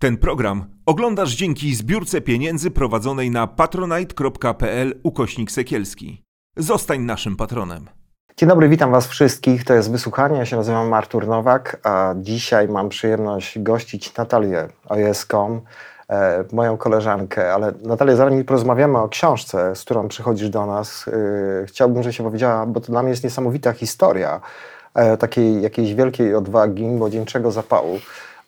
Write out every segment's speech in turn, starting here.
Ten program oglądasz dzięki zbiórce pieniędzy prowadzonej na patronite.pl ukośnik sekielski. Zostań naszym patronem. Dzień dobry, witam Was wszystkich. To jest wysłuchanie. Ja się nazywam Artur Nowak, a dzisiaj mam przyjemność gościć Natalię OJS.com, e, moją koleżankę. Ale Natalia, zanim porozmawiamy o książce, z którą przychodzisz do nas, e, chciałbym, żebyś powiedziała, bo to dla mnie jest niesamowita historia e, takiej jakiejś wielkiej odwagi, młodzieńczego zapału.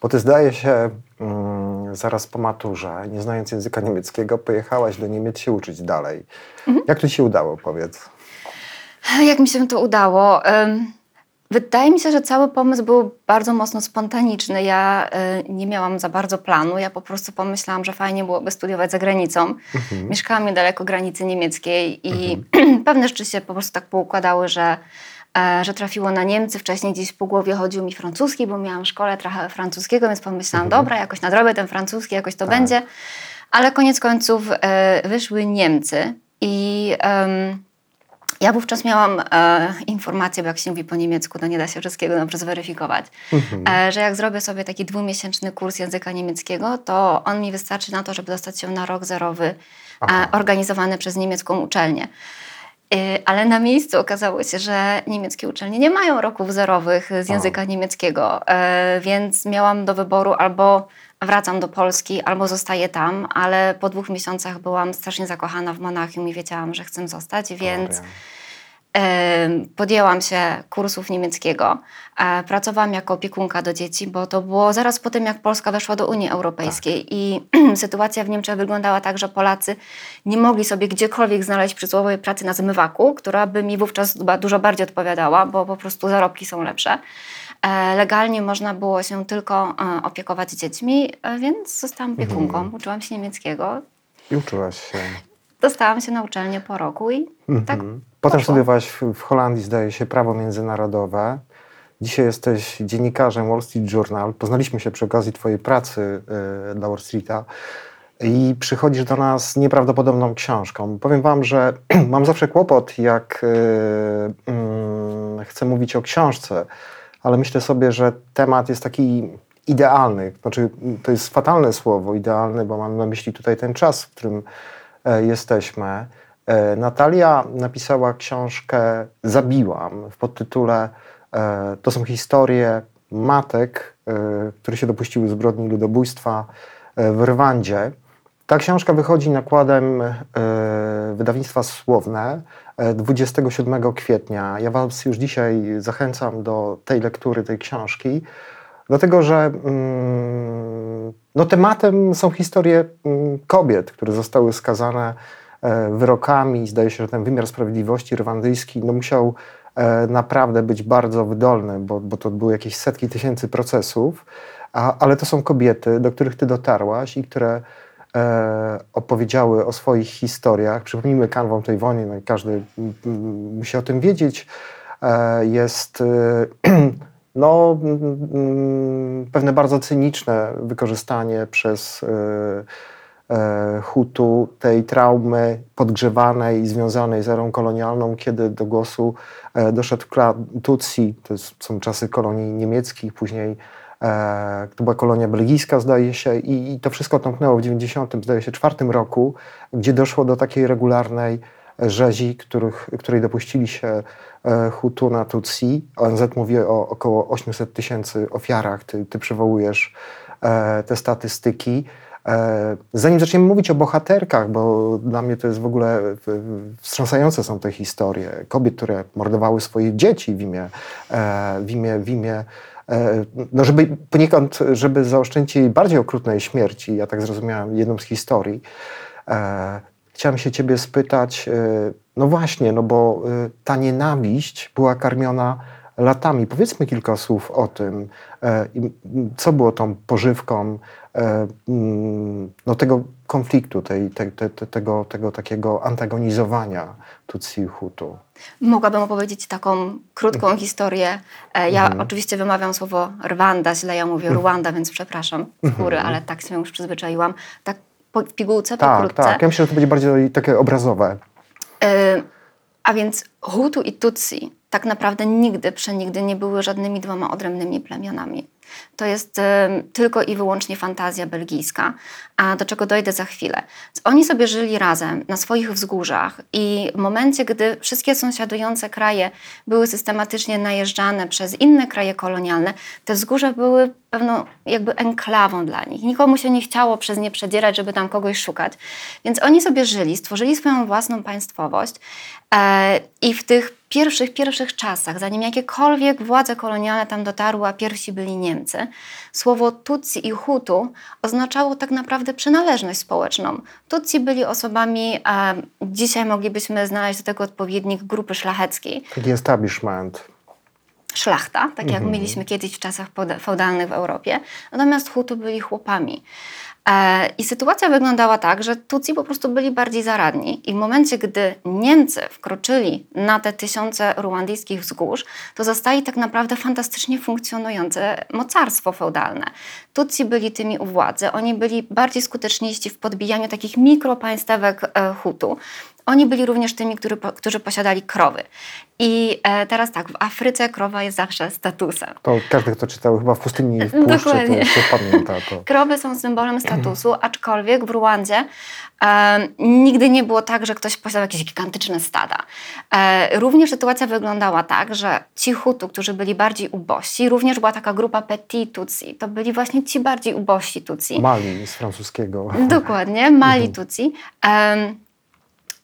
Bo ty zdaje się, mm, zaraz po maturze, nie znając języka niemieckiego, pojechałaś do Niemiec się uczyć dalej. Jak to się udało, powiedz? Jak mi się to udało? Wydaje mi się, że cały pomysł był bardzo mocno spontaniczny. Ja y, nie miałam za bardzo planu. Ja po prostu pomyślałam, że fajnie byłoby studiować za granicą. Mieszkałam niedaleko granicy niemieckiej i pewne rzeczy się po prostu tak poukładały, że, e, że trafiło na Niemcy. Wcześniej gdzieś po głowie chodził mi francuski, bo miałam szkole trochę francuskiego, więc pomyślałam, dobra, jakoś nadrobię ten francuski, jakoś to będzie. Ale koniec końców e, wyszły Niemcy i... em, ja wówczas miałam e, informację, bo jak się mówi po niemiecku, to nie da się wszystkiego dobrze zweryfikować, e, że jak zrobię sobie taki dwumiesięczny kurs języka niemieckiego, to on mi wystarczy na to, żeby dostać się na rok zerowy e, organizowany przez niemiecką uczelnię. E, Ale na miejscu okazało się, że niemieckie uczelnie nie mają roków zerowych z języka niemieckiego, e, więc miałam do wyboru albo wracam do Polski, albo zostaję tam, ale po dwóch miesiącach byłam strasznie zakochana w Monachium i wiedziałam, że chcę zostać, więc wiem. Podjęłam się kursów niemieckiego. Pracowałam jako opiekunka do dzieci, bo to było zaraz po tym, jak Polska weszła do Unii Europejskiej i sytuacja w Niemczech wyglądała tak, że Polacy nie mogli sobie gdziekolwiek znaleźć przysłowiowej pracy na zmywaku, która by mi wówczas dużo bardziej odpowiadała, bo po prostu zarobki są lepsze. E, Legalnie można było się tylko e, opiekować dziećmi, e, więc zostałam opiekunką, uczyłam się niemieckiego, I uczyłaś się. Dostałam się na uczelnię po roku i tak Potem poszło. studiowałaś w, w Holandii, zdaje się, prawo międzynarodowe. Dzisiaj jesteś dziennikarzem Wall Street Journal. Poznaliśmy się przy okazji twojej pracy y, dla Wall Streeta. I przychodzisz do nas z nieprawdopodobną książką. Powiem wam, że mam zawsze kłopot, jak y, mm, chcę mówić o książce, ale myślę sobie, że temat jest taki idealny. Znaczy, to jest fatalne słowo, idealny, bo mam na myśli tutaj ten czas, w którym jesteśmy. E, Natalia napisała książkę Zabiłam w podtytule e, To są historie matek, e, które się dopuściły zbrodni ludobójstwa e, w Rwandzie. Ta książka wychodzi nakładem e, wydawnictwa Słowne e, 27 kwietnia. Ja Was już dzisiaj zachęcam do tej lektury, tej książki, dlatego że mm, no, tematem są historie mm, kobiet, które zostały skazane e, wyrokami. Zdaje się, że ten wymiar sprawiedliwości rwandyjski no, musiał e, naprawdę być bardzo wydolny, bo, bo to były jakieś setki tysięcy procesów, a, ale to są kobiety, do których Ty dotarłaś i które e, opowiedziały o swoich historiach. Przypomnijmy kanwą tej wojny, no każdy mm, musi o tym wiedzieć. E, jest e, no, mm, mm, pewne bardzo cyniczne wykorzystanie przez e, e, Hutu tej traumy podgrzewanej i związanej z erą kolonialną, kiedy do głosu e, doszedł klan Tutsi, to są czasy kolonii niemieckich, później e, to była kolonia belgijska, zdaje się, i, i to wszystko tąpnęło w 90, zdaje się, czwartym roku, gdzie doszło do takiej regularnej rzezi, których, której dopuścili się e, Hutu na Tutsi. ONZ mówi o około 800 tysięcy ofiarach. Ty, ty przywołujesz e, te statystyki. E, Zanim zaczniemy mówić o bohaterkach, bo dla mnie to jest w ogóle wstrząsające są te historie kobiet, które mordowały swoje dzieci w imię, w imię, w imię no żeby poniekąd, żeby zaoszczędzić bardziej okrutnej śmierci, ja tak zrozumiałem jedną z historii, chciałem się ciebie spytać, e, no właśnie, no bo e, ta nienawiść była karmiona latami. Powiedzmy kilka słów o tym, e, co było tą pożywką no, tego konfliktu, tej, te, te, te, tego, tego takiego antagonizowania Tutsi i Hutu. Mogłabym opowiedzieć taką krótką historię. E, Ja oczywiście wymawiam słowo Rwanda, źle ja mówię Ruanda, więc przepraszam z góry, ale tak się już przyzwyczaiłam. Tak po, w pigułce, Tak, pokrótce. tak. Ja myślę, że to będzie bardziej takie obrazowe. E, A więc Hutu i Tutsi tak naprawdę nigdy, przenigdy nie były żadnymi dwoma odrębnymi plemionami. To jest e, tylko i wyłącznie fantazja belgijska, a do czego dojdę za chwilę. Oni sobie żyli razem na swoich wzgórzach i w momencie, gdy wszystkie sąsiadujące kraje były systematycznie najeżdżane przez inne kraje kolonialne, te wzgórza były pewną jakby enklawą dla nich. Nikomu się nie chciało przez nie przedzierać, żeby tam kogoś szukać. Więc oni sobie żyli, stworzyli swoją własną państwowość i w tych pierwszych, pierwszych czasach, zanim jakiekolwiek władze kolonialne tam dotarły, a pierwsi byli Niemcy, słowo Tutsi i Hutu oznaczało tak naprawdę przynależność społeczną. Tutsi byli osobami, a dzisiaj moglibyśmy znaleźć do tego odpowiednik grupy szlacheckiej. Taki establishment. Szlachta, tak jak mieliśmy kiedyś w czasach feudalnych w Europie. Natomiast Hutu byli chłopami. E, I sytuacja wyglądała tak, że Tutsi po prostu byli bardziej zaradni i w momencie, gdy Niemcy wkroczyli na te tysiące ruandyjskich wzgórz, to zastali tak naprawdę fantastycznie funkcjonujące mocarstwo feudalne. Tutsi byli tymi u władzy, oni byli bardziej skuteczniejsi w podbijaniu takich mikropaństewek e, Hutu. Oni byli również tymi, który, którzy posiadali krowy. I e, teraz tak, w Afryce krowa jest zawsze statusem. To każdy, kto czytał chyba w pustyni w puszczy, Dokładnie. to, to pamięta to. Krowy są symbolem statusu, aczkolwiek w Ruandzie e, nigdy nie było tak, że ktoś posiadał jakieś gigantyczne stada. E, również sytuacja wyglądała tak, że ci Hutu, którzy byli bardziej ubości, również była taka grupa Petit Tutsi. To byli właśnie ci bardziej ubości Tutsi. Mali z francuskiego. Dokładnie, Mali mhm. Tutsi.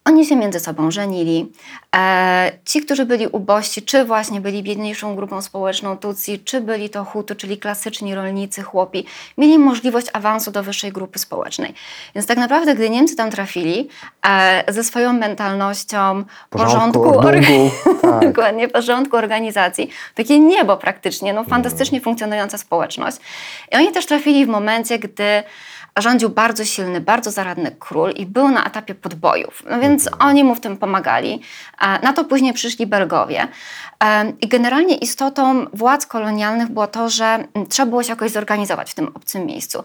Oni się między sobą żenili. E, ci, którzy byli ubości, czy właśnie byli biedniejszą grupą społeczną Tutsi, czy byli to Hutu, czyli klasyczni rolnicy, chłopi, mieli możliwość awansu do wyższej grupy społecznej. Więc tak naprawdę, gdy Niemcy tam trafili, e, ze swoją mentalnością porządku, porządku, tak. dokładnie, porządku organizacji, takie niebo praktycznie, no fantastycznie funkcjonująca społeczność. I oni też trafili w momencie, gdy rządził bardzo silny, bardzo zaradny król i był na etapie podbojów. No więc mhm. oni mu w tym pomagali. Na to później przyszli Belgowie. I generalnie istotą władz kolonialnych było to, że trzeba było się jakoś zorganizować w tym obcym miejscu.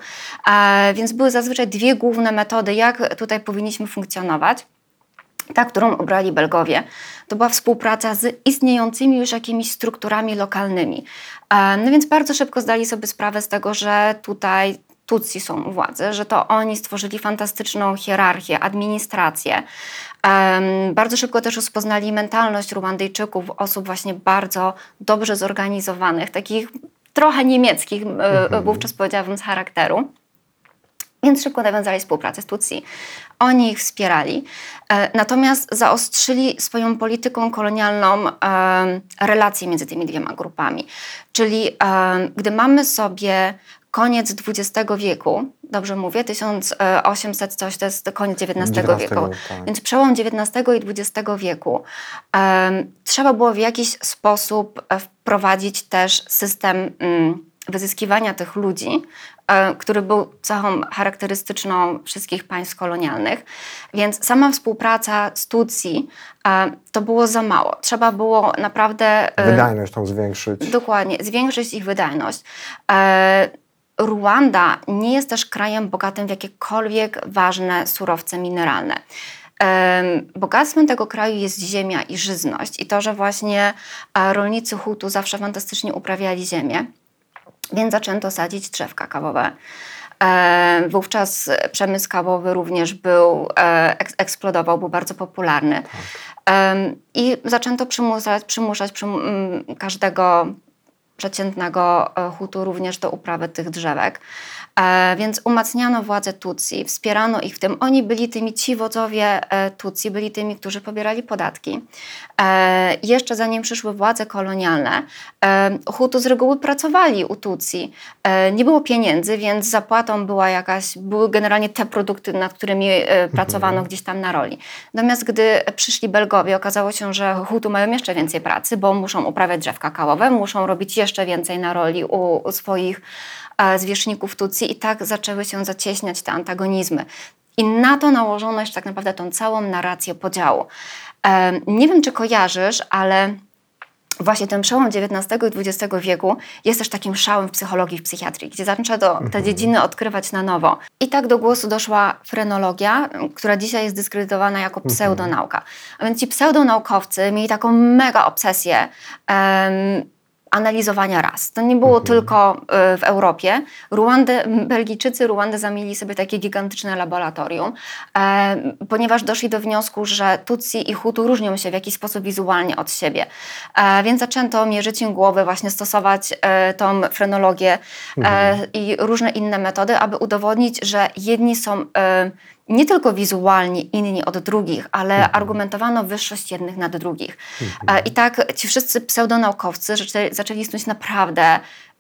Więc były zazwyczaj dwie główne metody, jak tutaj powinniśmy funkcjonować. Ta, którą obrali Belgowie, to była współpraca z istniejącymi już jakimiś strukturami lokalnymi. No więc bardzo szybko zdali sobie sprawę z tego, że tutaj Tutsi są u władzy, że to oni stworzyli fantastyczną hierarchię, administrację. Bardzo szybko też rozpoznali mentalność Ruandyjczyków, osób właśnie bardzo dobrze zorganizowanych, takich trochę niemieckich, mhm. wówczas powiedziałabym, z charakteru. Więc szybko nawiązali współpracę z Tutsi. Oni ich wspierali, e, natomiast zaostrzyli swoją polityką kolonialną e, relacje między tymi dwiema grupami. Czyli e, gdy mamy sobie koniec XX wieku, dobrze mówię, 1800 coś, to jest koniec XIX, wieku, tak. więc przełom XIX i XX wieku. Um, trzeba było w jakiś sposób e, wprowadzić też system um, wyzyskiwania tych ludzi, um, który był cechą charakterystyczną wszystkich państw kolonialnych. Więc sama współpraca z Tutsi to było za mało. Trzeba było naprawdę... E, wydajność tą zwiększyć. Dokładnie, zwiększyć ich wydajność. E, Ruanda nie jest też krajem bogatym w jakiekolwiek ważne surowce mineralne. Bogactwem tego kraju jest ziemia i żyzność i to, że właśnie rolnicy Hutu zawsze fantastycznie uprawiali ziemię, więc zaczęto sadzić drzewka kawowe. Wówczas przemysł kawowy również był, e, eksplodował, był bardzo popularny. Tak. I zaczęto przymuszać, przymuszać każdego przeciętnego e, Hutu również do uprawy tych drzewek. E, więc umacniano władzę Tutsi, wspierano ich w tym. Oni byli tymi, ci wodzowie e, Tutsi byli tymi, którzy pobierali podatki. Jeszcze zanim przyszły władze kolonialne, Hutu z reguły pracowali u Tutsi. Nie było pieniędzy, więc zapłatą była jakaś, były generalnie te produkty, nad którymi pracowano mhm. gdzieś tam na roli. Natomiast gdy przyszli Belgowie, okazało się, że Hutu mają jeszcze więcej pracy, bo muszą uprawiać drzew kakaowe, muszą robić jeszcze więcej na roli u, u swoich zwierzchników Tutsi i tak zaczęły się zacieśniać te antagonizmy. I na to nałożono jeszcze tak naprawdę tą całą narrację podziału. Nie wiem, czy kojarzysz, ale właśnie ten przełom XIX i XX wieku jest też takim szałem w psychologii, w psychiatrii, gdzie zaczęto te mhm. dziedziny odkrywać na nowo. I tak do głosu doszła frenologia, która dzisiaj jest dyskredytowana jako mhm. pseudonauka. A więc ci pseudonaukowcy mieli taką mega obsesję um, analizowania ras. To nie było tylko y, w Europie. Ruandę, Belgijczycy Ruandę zamieli sobie takie gigantyczne laboratorium, e, ponieważ doszli do wniosku, że Tutsi i Hutu różnią się w jakiś sposób wizualnie od siebie. E, więc zaczęto mierzyć im głowy, właśnie stosować e, tą frenologię e, i różne inne metody, aby udowodnić, że jedni są nie tylko wizualnie inni od drugich, ale argumentowano wyższość jednych nad drugich. E, I tak ci wszyscy pseudonaukowcy zaczęli, zaczęli snuć naprawdę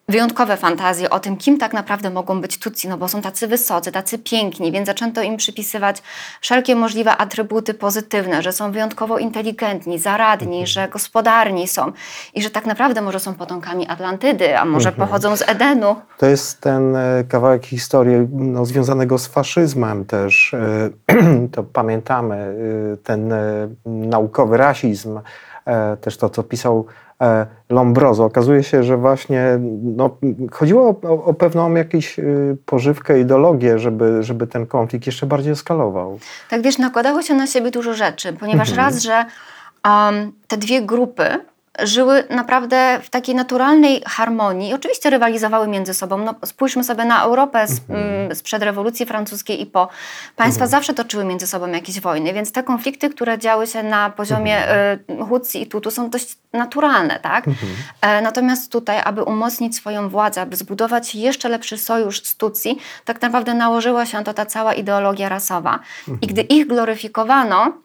wyjątkowe fantazje o tym, kim tak naprawdę mogą być Tutsi, no bo są tacy wysocy, tacy piękni, więc zaczęto im przypisywać wszelkie możliwe atrybuty pozytywne, że są wyjątkowo inteligentni, zaradni, że gospodarni są i że tak naprawdę może są potomkami Atlantydy, a może pochodzą z Edenu. To jest ten e, kawałek historii no, związanego z faszyzmem też. e, To pamiętamy e, ten naukowy rasizm, też to, co pisał Lombroso. Okazuje się, że właśnie no, chodziło o, o, pewną jakąś e, pożywkę, ideologię, żeby, żeby ten konflikt jeszcze bardziej eskalował. Tak wiesz, nakładało się na siebie dużo rzeczy, ponieważ raz, że um, te dwie grupy żyły naprawdę w takiej naturalnej harmonii. Oczywiście rywalizowały między sobą. No, spójrzmy sobie na Europę z, mm, sprzed rewolucji francuskiej i po. Państwa zawsze toczyły między sobą jakieś wojny, więc te konflikty, które działy się na poziomie y, Hutsi i Tutu są dość naturalne, tak? E, natomiast tutaj, aby umocnić swoją władzę, aby zbudować jeszcze lepszy sojusz z Tutsi, tak naprawdę nałożyła się to ta cała ideologia rasowa. I gdy ich gloryfikowano,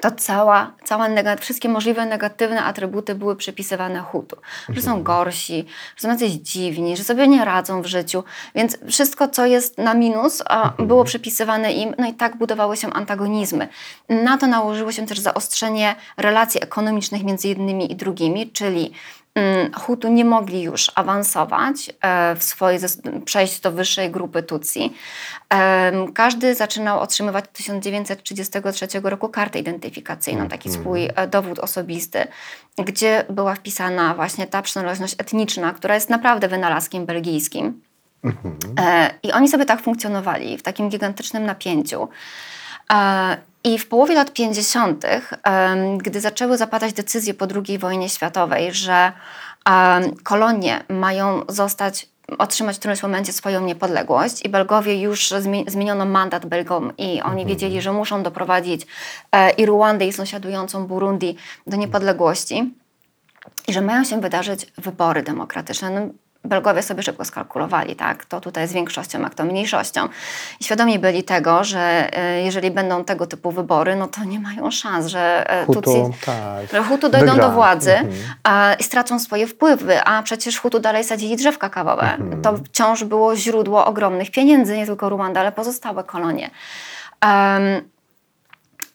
to cała, cała wszystkie możliwe negatywne atrybuty były przypisywane Hutu. Że są gorsi, że są jacyś dziwni, że sobie nie radzą w życiu. Więc wszystko, co jest na minus, a, było przypisywane im, no i tak budowały się antagonizmy. Na to nałożyło się też zaostrzenie relacji ekonomicznych między jednymi i drugimi, czyli Hutu nie mogli już awansować, e, w swoje, przejść do wyższej grupy Tutsi. Każdy zaczynał otrzymywać od 1933 roku kartę identyfikacyjną, taki swój e, dowód osobisty, gdzie była wpisana właśnie ta przynależność etniczna, która jest naprawdę wynalazkiem belgijskim. E, I oni sobie tak funkcjonowali w takim gigantycznym napięciu. I w połowie lat 50., em, gdy zaczęły zapadać decyzje po II wojnie światowej, że kolonie mają zostać, otrzymać w którymś momencie swoją niepodległość i Belgowie już zmie- zmieniono mandat Belgom i oni wiedzieli, że muszą doprowadzić e, i Ruandę i sąsiadującą Burundi do niepodległości i że mają się wydarzyć wybory demokratyczne. No, Belgowie sobie szybko skalkulowali, tak? To tutaj z większością, a kto mniejszością. I świadomi byli tego, że e, jeżeli będą tego typu wybory, no to nie mają szans, że e, Hutu, Tutsi, tak. Hutu dojdą Wygra. do władzy Mhm. a, i stracą swoje wpływy, a przecież Hutu dalej sadzili drzew kakaowe. Mhm. To wciąż było źródło ogromnych pieniędzy, nie tylko Ruanda, ale pozostałe kolonie. Em,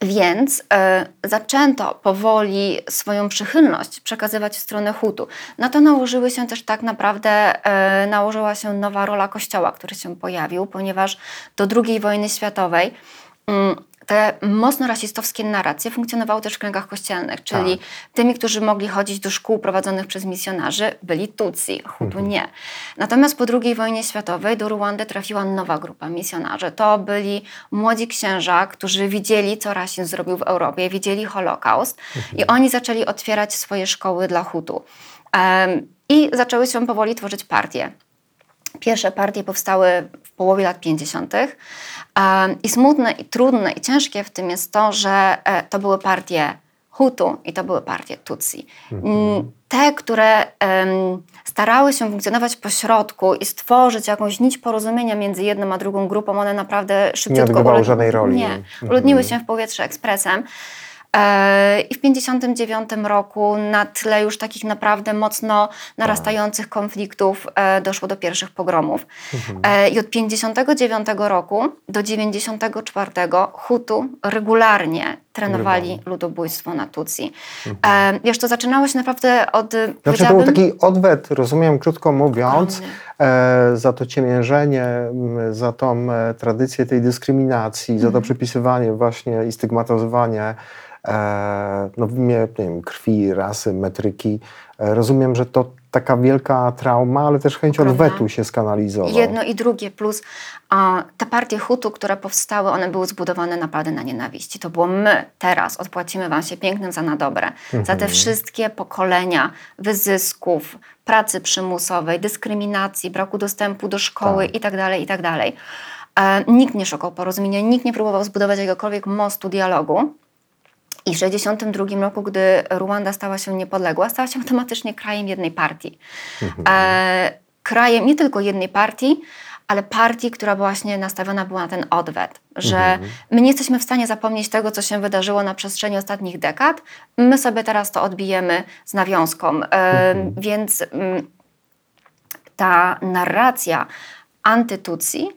więc e, zaczęto powoli swoją przychylność przekazywać w stronę Hutu. Na to nałożyły się też tak naprawdę, e, nałożyła się nowa rola Kościoła, który się pojawił, ponieważ do II wojny światowej mm, te mocno rasistowskie narracje funkcjonowały też w kręgach kościelnych, czyli tymi, którzy mogli chodzić do szkół prowadzonych przez misjonarzy, byli Tutsi, Hutu nie. Natomiast po II wojnie światowej do Ruandy trafiła nowa grupa misjonarzy. To byli młodzi księża, którzy widzieli, co rasizm zrobił w Europie, widzieli Holokaust i oni zaczęli otwierać swoje szkoły dla Hutu. Em, I zaczęły się powoli tworzyć partie. Pierwsze partie powstały połowie lat 50. Um, I smutne, i trudne, i ciężkie w tym jest to, że e, to były partie Hutu i to były partie Tutsi. Mm, Te, które starały się funkcjonować po środku i stworzyć jakąś nić porozumienia między jedną a drugą grupą, one naprawdę szybciutko... odgrywały uleg- żadnej roli. Nie, Mhm. ulotniły się w powietrze ekspresem. E, I w 1959 roku na tle już takich naprawdę mocno narastających konfliktów e, doszło do pierwszych pogromów. E, I od 1959 roku do 1994 Hutu regularnie trenowali ludobójstwo na Tutsi. E, Wiesz, to zaczynało się naprawdę od... Znaczy to był taki odwet, rozumiem, krótko mówiąc, e, za to ciemiężenie, za tą tradycję tej dyskryminacji, za Mhm. to przypisywanie właśnie i stygmatyzowanie no, w imię nie wiem, krwi, rasy, metryki. E, rozumiem, że to taka wielka trauma, ale też chęć Ogromna. odwetu się skanalizował. Jedno i drugie, plus a, te partie Hutu, które powstały, one były zbudowane naprawdę na nienawiści. To było my teraz odpłacimy wam się pięknym za na dobre. Za Mhm. te wszystkie pokolenia wyzysków, pracy przymusowej, dyskryminacji, braku dostępu do szkoły Tak. itd., itd. E, nikt nie szukał porozumienia, nikt nie próbował zbudować jakiegokolwiek mostu dialogu. I w 1962 roku, gdy Ruanda stała się niepodległa, stała się automatycznie krajem jednej partii. E, krajem nie tylko jednej partii, ale partii, która właśnie nastawiona była na ten odwet, że my nie jesteśmy w stanie zapomnieć tego, co się wydarzyło na przestrzeni ostatnich dekad. My sobie teraz to odbijemy z nawiązką. E, Więc mm, ta narracja antytucji,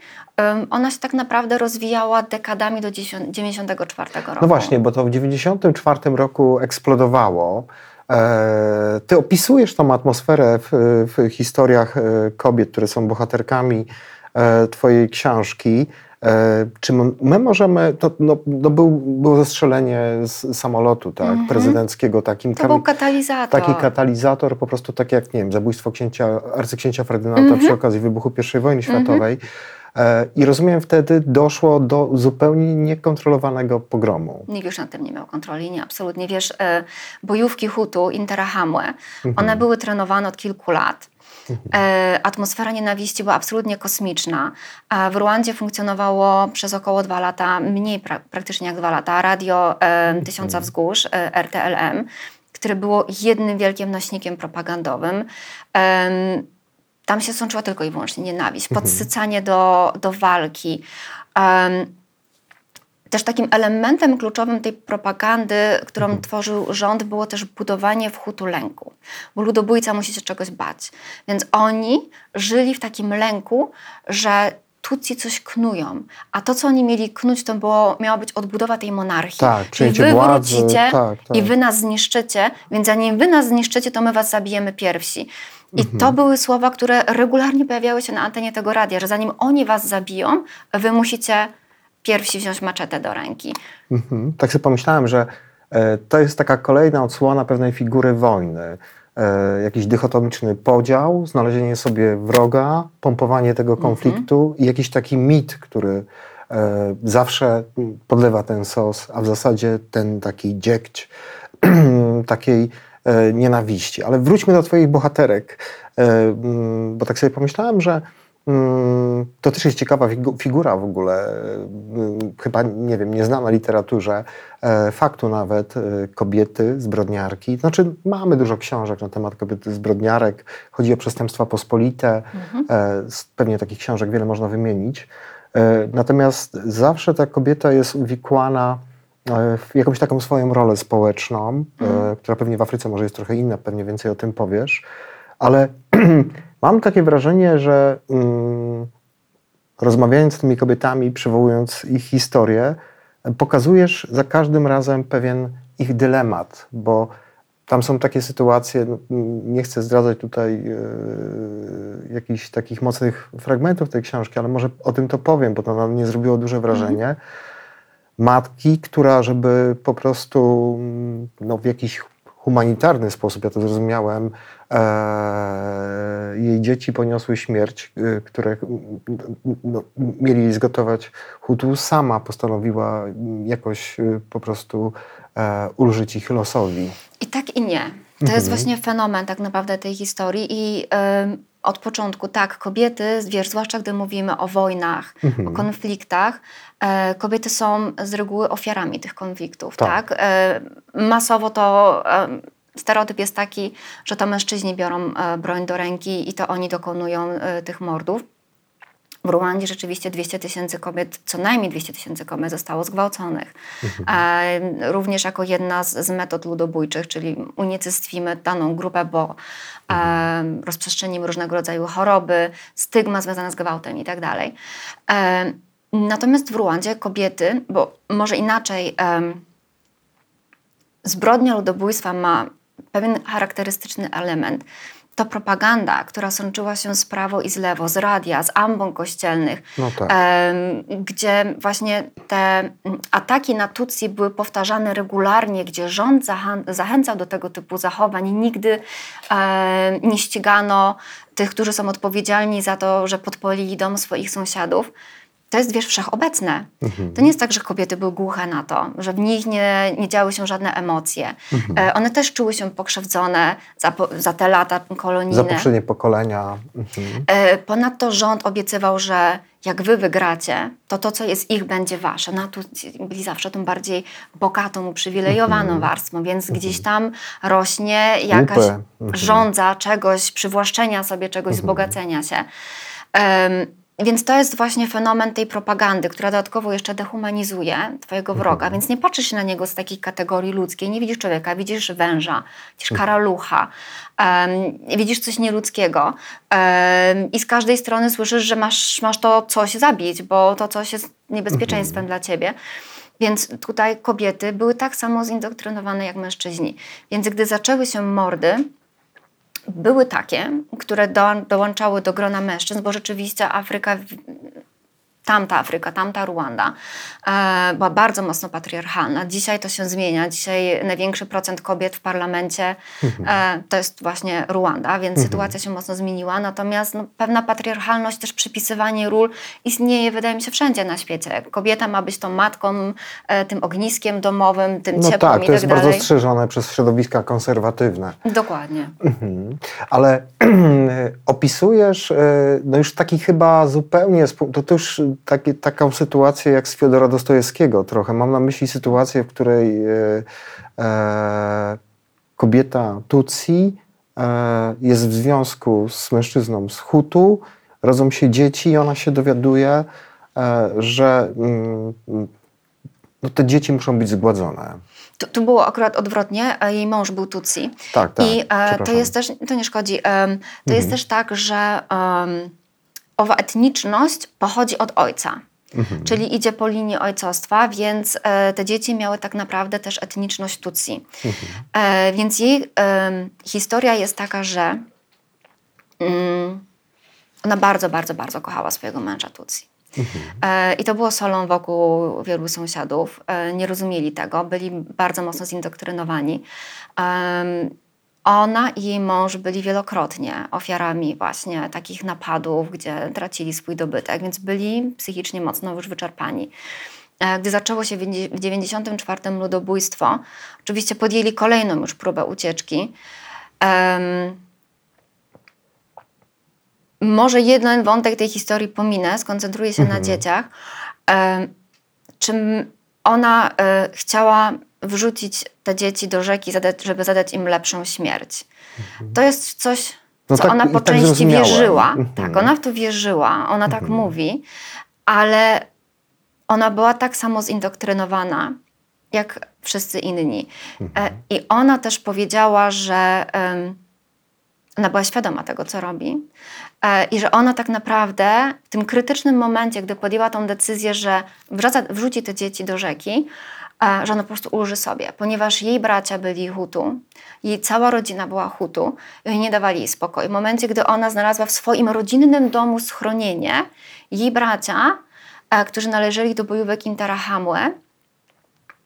ona się tak naprawdę rozwijała dekadami do 1994 roku. No właśnie, bo to w 1994 roku eksplodowało. E, Ty opisujesz tą atmosferę w, w historiach e, kobiet, które są bohaterkami e, Twojej książki. Czy my- my możemy, to no, no był, było zestrzelenie z samolotu tak, prezydenckiego, takim Mhm. To był katalizator. taki katalizator, po prostu tak jak, nie wiem, zabójstwo księcia, arcyksięcia Ferdynanda przy okazji wybuchu I wojny światowej. E, I rozumiem, wtedy doszło do zupełnie niekontrolowanego pogromu. Nikt już nad tym nie miał kontroli, nie, absolutnie. Wiesz, e, bojówki Hutu, Interahamwe, Mhm. one były trenowane od kilku lat. E, atmosfera nienawiści była absolutnie kosmiczna. W Ruandzie funkcjonowało przez około dwa lata, mniej pra praktycznie jak dwa lata, radio e, Tysiąca Wzgórz, e, RTLM, które było jednym wielkim nośnikiem propagandowym. Em, tam się sączyła tylko i wyłącznie nienawiść, podsycanie do, do walki. Też takim elementem kluczowym tej propagandy, którą tworzył rząd, było też budowanie w Hutu lęku. Bo ludobójca musi się czegoś bać. Więc oni żyli w takim lęku, że Tutsi coś knują. A to, co oni mieli knuć, to było, miała być odbudowa tej monarchii. Tak, I przejęcie wy wrócicie tak, tak. i wy nas zniszczycie, więc zanim wy nas zniszczycie, to my was zabijemy pierwsi. I Mhm. to były słowa, które regularnie pojawiały się na antenie tego radia, że zanim oni was zabiją, wy musicie pierwsi wziąć maczetę do ręki. Mhm. Tak sobie pomyślałem, że e, to jest taka kolejna odsłona pewnej figury wojny. E, jakiś dychotomiczny podział, znalezienie sobie wroga, pompowanie tego konfliktu i jakiś taki mit, który e, zawsze podlewa ten sos, a w zasadzie ten taki dziegć takiej nienawiści. Ale wróćmy do Twoich bohaterek, e, mm, bo tak sobie pomyślałem, że mm, to też jest ciekawa figu- figura w ogóle, e, mm, chyba, nie wiem, nieznana literaturze, e, faktu nawet, e, kobiety, zbrodniarki. Znaczy, mamy dużo książek na temat kobiety zbrodniarek, chodzi o przestępstwa pospolite, e, z- pewnie takich książek wiele można wymienić. E, Natomiast zawsze ta kobieta jest uwikłana e, jakąś taką swoją rolę społeczną, e, która pewnie w Afryce może jest trochę inna, pewnie więcej o tym powiesz, ale mam takie wrażenie, że mm, rozmawiając z tymi kobietami, przywołując ich historię, e, pokazujesz za każdym razem pewien ich dylemat, bo tam są takie sytuacje, no, mm, nie chcę zdradzać tutaj e, jakichś takich mocnych fragmentów tej książki, ale może o tym to powiem, bo to na mnie zrobiło duże wrażenie. Matki, która, żeby po prostu mm, no, w jakiś humanitarny sposób, ja to zrozumiałem, e, jej dzieci poniosły śmierć, e, które mm, no, mieli zgotować Hutu, sama postanowiła mm, jakoś e, po prostu e, ulżyć ich losowi. I tak i nie. To jest właśnie fenomen tak naprawdę tej historii i ym, od początku tak, kobiety, wiesz, zwłaszcza gdy mówimy o wojnach, o konfliktach, e, kobiety są z reguły ofiarami tych konfliktów, Tak. tak? E, masowo to e, stereotyp jest taki, że to mężczyźni biorą e, broń do ręki i to oni dokonują e, tych mordów. W Ruandzie rzeczywiście 200 tysięcy kobiet, co najmniej 200 tysięcy kobiet zostało zgwałconych. E, również jako jedna z, z metod ludobójczych, czyli unicestwimy daną grupę, bo e, rozprzestrzenimy różnego rodzaju choroby, stygma związane z gwałtem i tak dalej. E, Natomiast w Ruandzie kobiety, bo może inaczej, zbrodnia ludobójstwa ma pewien charakterystyczny element. To propaganda, która sączyła się z prawo i z lewo, z radia, z ambon kościelnych, No tak. gdzie właśnie te mm, ataki na Tutsi były powtarzane regularnie, gdzie rząd zachęcał do tego typu zachowań i nigdy nie ścigano tych, którzy są odpowiedzialni za to, że podpolili dom swoich sąsiadów. To jest, wiesz, wszechobecne. To nie jest tak, że kobiety były głuche na to, że w nich nie, nie działy się żadne emocje. E, one też czuły się pokrzywdzone za, za te lata kolonijne. Za poprzednie pokolenia. Mhm. E, Ponadto rząd obiecywał, że jak wy wygracie, to to, co jest ich, będzie wasze. No tu byli zawsze tą bardziej bogatą, uprzywilejowaną warstwą, więc gdzieś tam rośnie jakaś. Mhm. żądza czegoś, przywłaszczenia sobie czegoś, wzbogacenia się. Em, więc to jest właśnie fenomen tej propagandy, która dodatkowo jeszcze dehumanizuje twojego wroga, więc nie patrzysz się na niego z takiej kategorii ludzkiej, nie widzisz człowieka, widzisz węża, widzisz karalucha, em, widzisz coś nieludzkiego em, i z każdej strony słyszysz, że masz, masz to coś zabić, bo to coś jest niebezpieczeństwem dla ciebie. Więc tutaj kobiety były tak samo zindoktrynowane jak mężczyźni. Więc gdy zaczęły się mordy, były takie, które do, dołączały do grona mężczyzn, bo rzeczywiście Afryka, tamta Afryka, tamta Ruanda e, była bardzo mocno patriarchalna. Dzisiaj to się zmienia. Dzisiaj największy procent kobiet w parlamencie e, to jest właśnie Ruanda, więc sytuacja się mocno zmieniła. Natomiast no, pewna patriarchalność, też przypisywanie ról istnieje, wydaje mi się, wszędzie na świecie. Kobieta ma być tą matką, e, tym ogniskiem domowym, tym No ciepłym tak, i to jest tak bardzo dalej. strzeżone przez środowiska konserwatywne. Dokładnie. Mhm. Ale opisujesz, no już taki chyba zupełnie, to, to już taki, taką sytuację jak z Fiodora Dostojewskiego trochę. Mam na myśli sytuację, w której e, e, kobieta Tutsi e, jest w związku z mężczyzną z Hutu, rodzą się dzieci i ona się dowiaduje, e, że mm, no, te dzieci muszą być zgładzone. Tu, tu było akurat odwrotnie. e, Jej mąż był Tutsi. Tak, tak. I e, to jest też, to nie szkodzi, to jest też tak, że owa etniczność pochodzi od ojca. Czyli idzie po linii ojcostwa, więc e, te dzieci miały tak naprawdę też etniczność Tutsi. E, więc jej em, historia jest taka, że mm, ona bardzo, bardzo, bardzo kochała swojego męża Tutsi. E, I to było solą wokół wielu sąsiadów. E, nie rozumieli tego, byli bardzo mocno zindoktrynowani. Ona i jej mąż byli wielokrotnie ofiarami właśnie takich napadów, gdzie tracili swój dobytek, więc byli psychicznie mocno już wyczerpani. E, Gdy zaczęło się w 1994 ludobójstwo, oczywiście podjęli kolejną już próbę ucieczki. Em, może jeden wątek tej historii pominę, skoncentruję się na dzieciach. Em, czym ona e, chciała wrzucić te dzieci do rzeki, żeby zadać im lepszą śmierć. To jest coś, No co tak- ona po tak części zrozumiałem. wierzyła. Mhm. Tak, ona w to wierzyła, ona tak mówi, ale ona była tak samo zindoktrynowana, jak wszyscy inni. E, I ona też powiedziała, że ona była świadoma tego, co robi. E, I że ona tak naprawdę w tym krytycznym momencie, gdy podjęła tą decyzję, że wrzuci te dzieci do rzeki, że ona po prostu ulży sobie, ponieważ jej bracia byli Hutu, jej cała rodzina była Hutu i nie dawali jej spokoju. W momencie, gdy ona znalazła w swoim rodzinnym domu schronienie, jej bracia, e, którzy należeli do bojówek Interahamwe,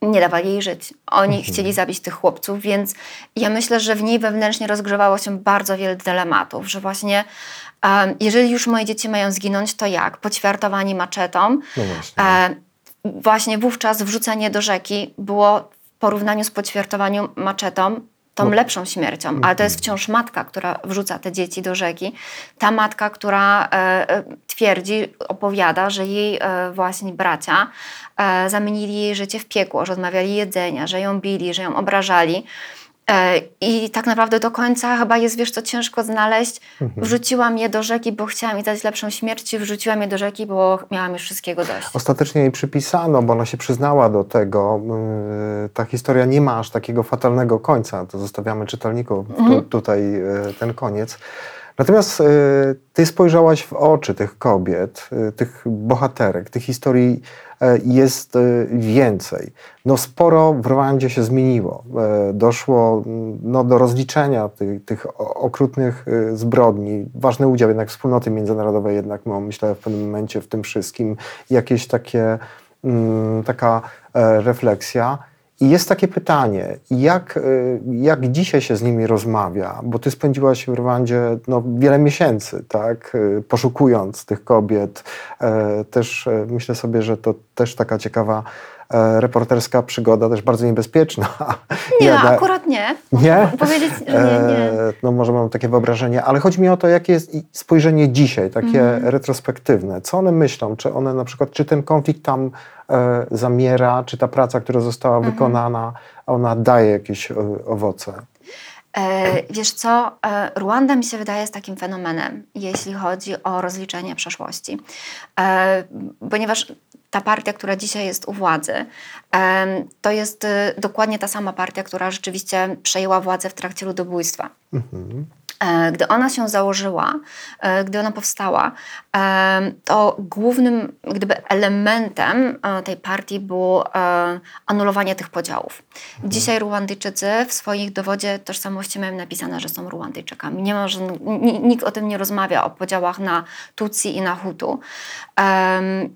nie dawali jej żyć. Oni chcieli zabić tych chłopców, więc ja myślę, że w niej wewnętrznie rozgrzewało się bardzo wiele dylematów, że właśnie em, jeżeli już moje dzieci mają zginąć, to jak? Poćwiartowani maczetą. No właśnie. E, właśnie wówczas wrzucenie do rzeki było w porównaniu z poćwiartowaniem maczetą tą lepszą śmiercią, ale to jest wciąż matka, która wrzuca te dzieci do rzeki. Ta matka, która e, e, twierdzi, opowiada, że jej e, właśnie bracia e, zamienili jej życie w piekło, że odmawiali jedzenia, że ją bili, że ją obrażali. E, I tak naprawdę do końca chyba jest, wiesz co, ciężko znaleźć. Wrzuciłam je do rzeki, bo chciałam jej dać lepszą śmierć, wrzuciłam je do rzeki, bo miałam już wszystkiego dość. Ostatecznie jej przypisano, bo ona się przyznała do tego. Yy, Ta historia nie ma aż takiego fatalnego końca. To zostawiamy czytelników tu, tutaj yy, ten koniec. Natomiast y, ty spojrzałaś w oczy tych kobiet, y, tych bohaterek, tych historii y, jest więcej. No sporo w Rwandzie się zmieniło. Doszło mm, no, do rozliczenia tych, tych okrutnych zbrodni. Ważny udział jednak wspólnoty międzynarodowej jednak ma, myślę, w pewnym momencie w tym wszystkim. Jakieś takie, mm, taka e, refleksja. I jest takie pytanie, jak, y, jak dzisiaj się z nimi rozmawia? Bo ty spędziłaś w Rwandzie no, wiele miesięcy, tak? y, poszukując tych kobiet. E, Też e, myślę sobie, że to też taka ciekawa e, reporterska przygoda, też bardzo niebezpieczna. Nie, Jada- akurat nie. Nie? Powiedzieć, nie, nie. No może mam takie wyobrażenie, ale chodzi mi o to, jakie jest spojrzenie dzisiaj, takie Mhm. retrospektywne. Co one myślą? Czy one na przykład, czy ten konflikt tam zamiera, czy ta praca, która została Mhm. wykonana, ona daje jakieś e, owoce? E, wiesz co, e, Ruanda mi się wydaje jest takim fenomenem, jeśli chodzi o rozliczenie przeszłości. E, ponieważ ta partia, która dzisiaj jest u władzy, to jest e, dokładnie ta sama partia, która rzeczywiście przejęła władzę w trakcie ludobójstwa. Mhm. E, Gdy ona się założyła, e, gdy ona powstała, e, to głównym gdyby elementem tej partii było anulowanie tych podziałów. Dzisiaj Ruandyjczycy w swoich dowodzie tożsamości mają napisane, że są Ruandyjczykami. Nie ma, ni- nikt o tym nie rozmawia, o podziałach na Tutsi i na Hutu.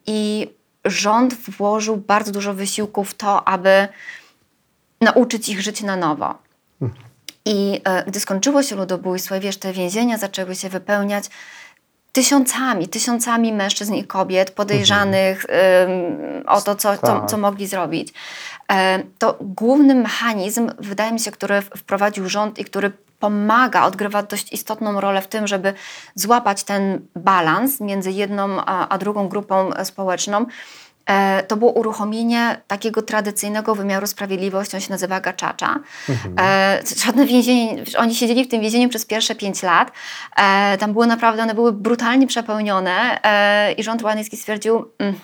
I rząd włożył bardzo dużo wysiłku w to, aby nauczyć ich żyć na nowo. I e, gdy skończyło się ludobójstwo, i wiesz, te więzienia zaczęły się wypełniać tysiącami, tysiącami mężczyzn i kobiet podejrzanych em, o to, co, co, Tak. co mogli zrobić. E, to główny mechanizm, wydaje mi się, który wprowadził rząd i który pomaga, odgrywa dość istotną rolę w tym, żeby złapać ten balans między jedną a, a drugą grupą e, społeczną, to było uruchomienie takiego tradycyjnego wymiaru sprawiedliwości, on się nazywa gaczacza. E, żadne więzienie, oni siedzieli w tym więzieniu przez pierwsze pięć lat, e, tam były naprawdę, one były brutalnie przepełnione e, i rząd rwandyjski stwierdził, mm,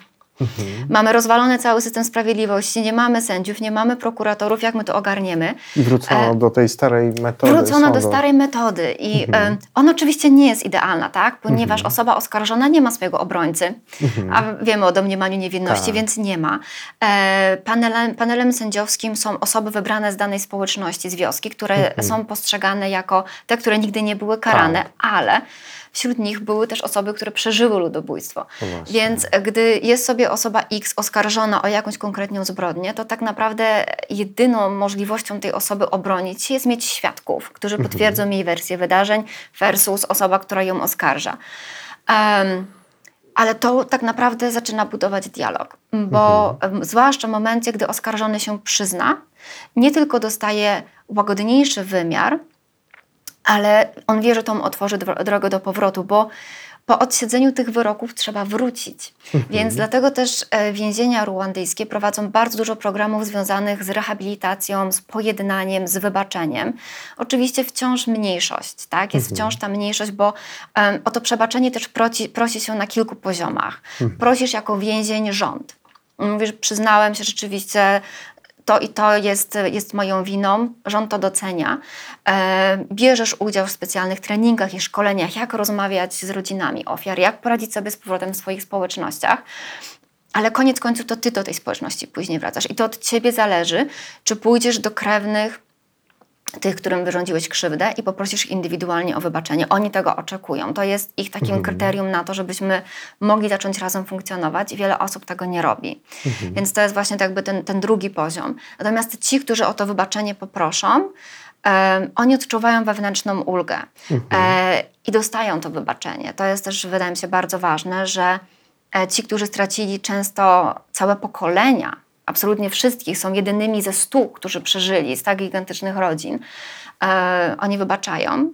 mamy rozwalony cały system sprawiedliwości, nie mamy sędziów, nie mamy prokuratorów, jak my to ogarniemy? I wrócono E, do tej starej metody. Wrócono do sądu. starej metody i e, ona oczywiście nie jest idealna, tak? Ponieważ osoba oskarżona nie ma swojego obrońcy, a wiemy o domniemaniu niewinności, Tak. więc nie ma. E, panelem, panelem sędziowskim są osoby wybrane z danej społeczności, z wioski, które są postrzegane jako te, które nigdy nie były karane, Tak. ale wśród nich były też osoby, które przeżyły ludobójstwo. Więc e, gdy jest sobie osoba X oskarżona o jakąś konkretną zbrodnię, to tak naprawdę jedyną możliwością tej osoby obronić się jest mieć świadków, którzy potwierdzą jej wersję wydarzeń versus osoba, która ją oskarża. Em, ale to tak naprawdę zaczyna budować dialog, bo em, zwłaszcza w momencie, gdy oskarżony się przyzna, nie tylko dostaje łagodniejszy wymiar, ale on wie, że to mu otworzy dro- drogę do powrotu, bo po odsiedzeniu tych wyroków trzeba wrócić. Więc dlatego też e, więzienia ruandyjskie prowadzą bardzo dużo programów związanych z rehabilitacją, z pojednaniem, z wybaczeniem. Oczywiście wciąż mniejszość, tak? Jest wciąż ta mniejszość, bo em, o to przebaczenie też prosi, prosi się na kilku poziomach. Prosisz jako więzień rząd. Mówisz, przyznałem się rzeczywiście, to i to jest, jest moją winą, rząd to docenia. E, bierzesz udział w specjalnych treningach i szkoleniach, jak rozmawiać z rodzinami ofiar, jak poradzić sobie z powrotem w swoich społecznościach. Ale koniec końców to ty do tej społeczności później wracasz. I to od ciebie zależy, czy pójdziesz do krewnych tych, którym wyrządziłeś krzywdę i poprosisz ich indywidualnie o wybaczenie. Oni tego oczekują. To jest ich takim kryterium na to, żebyśmy mogli zacząć razem funkcjonować i wiele osób tego nie robi. Więc to jest właśnie tak jakby ten, ten drugi poziom. Natomiast ci, którzy o to wybaczenie poproszą, em, oni odczuwają wewnętrzną ulgę e, i dostają to wybaczenie. To jest też, wydaje mi się, bardzo ważne, że e, ci, którzy stracili często całe pokolenia, absolutnie wszystkich, są jedynymi ze stu, którzy przeżyli z tak gigantycznych rodzin, e, oni wybaczają.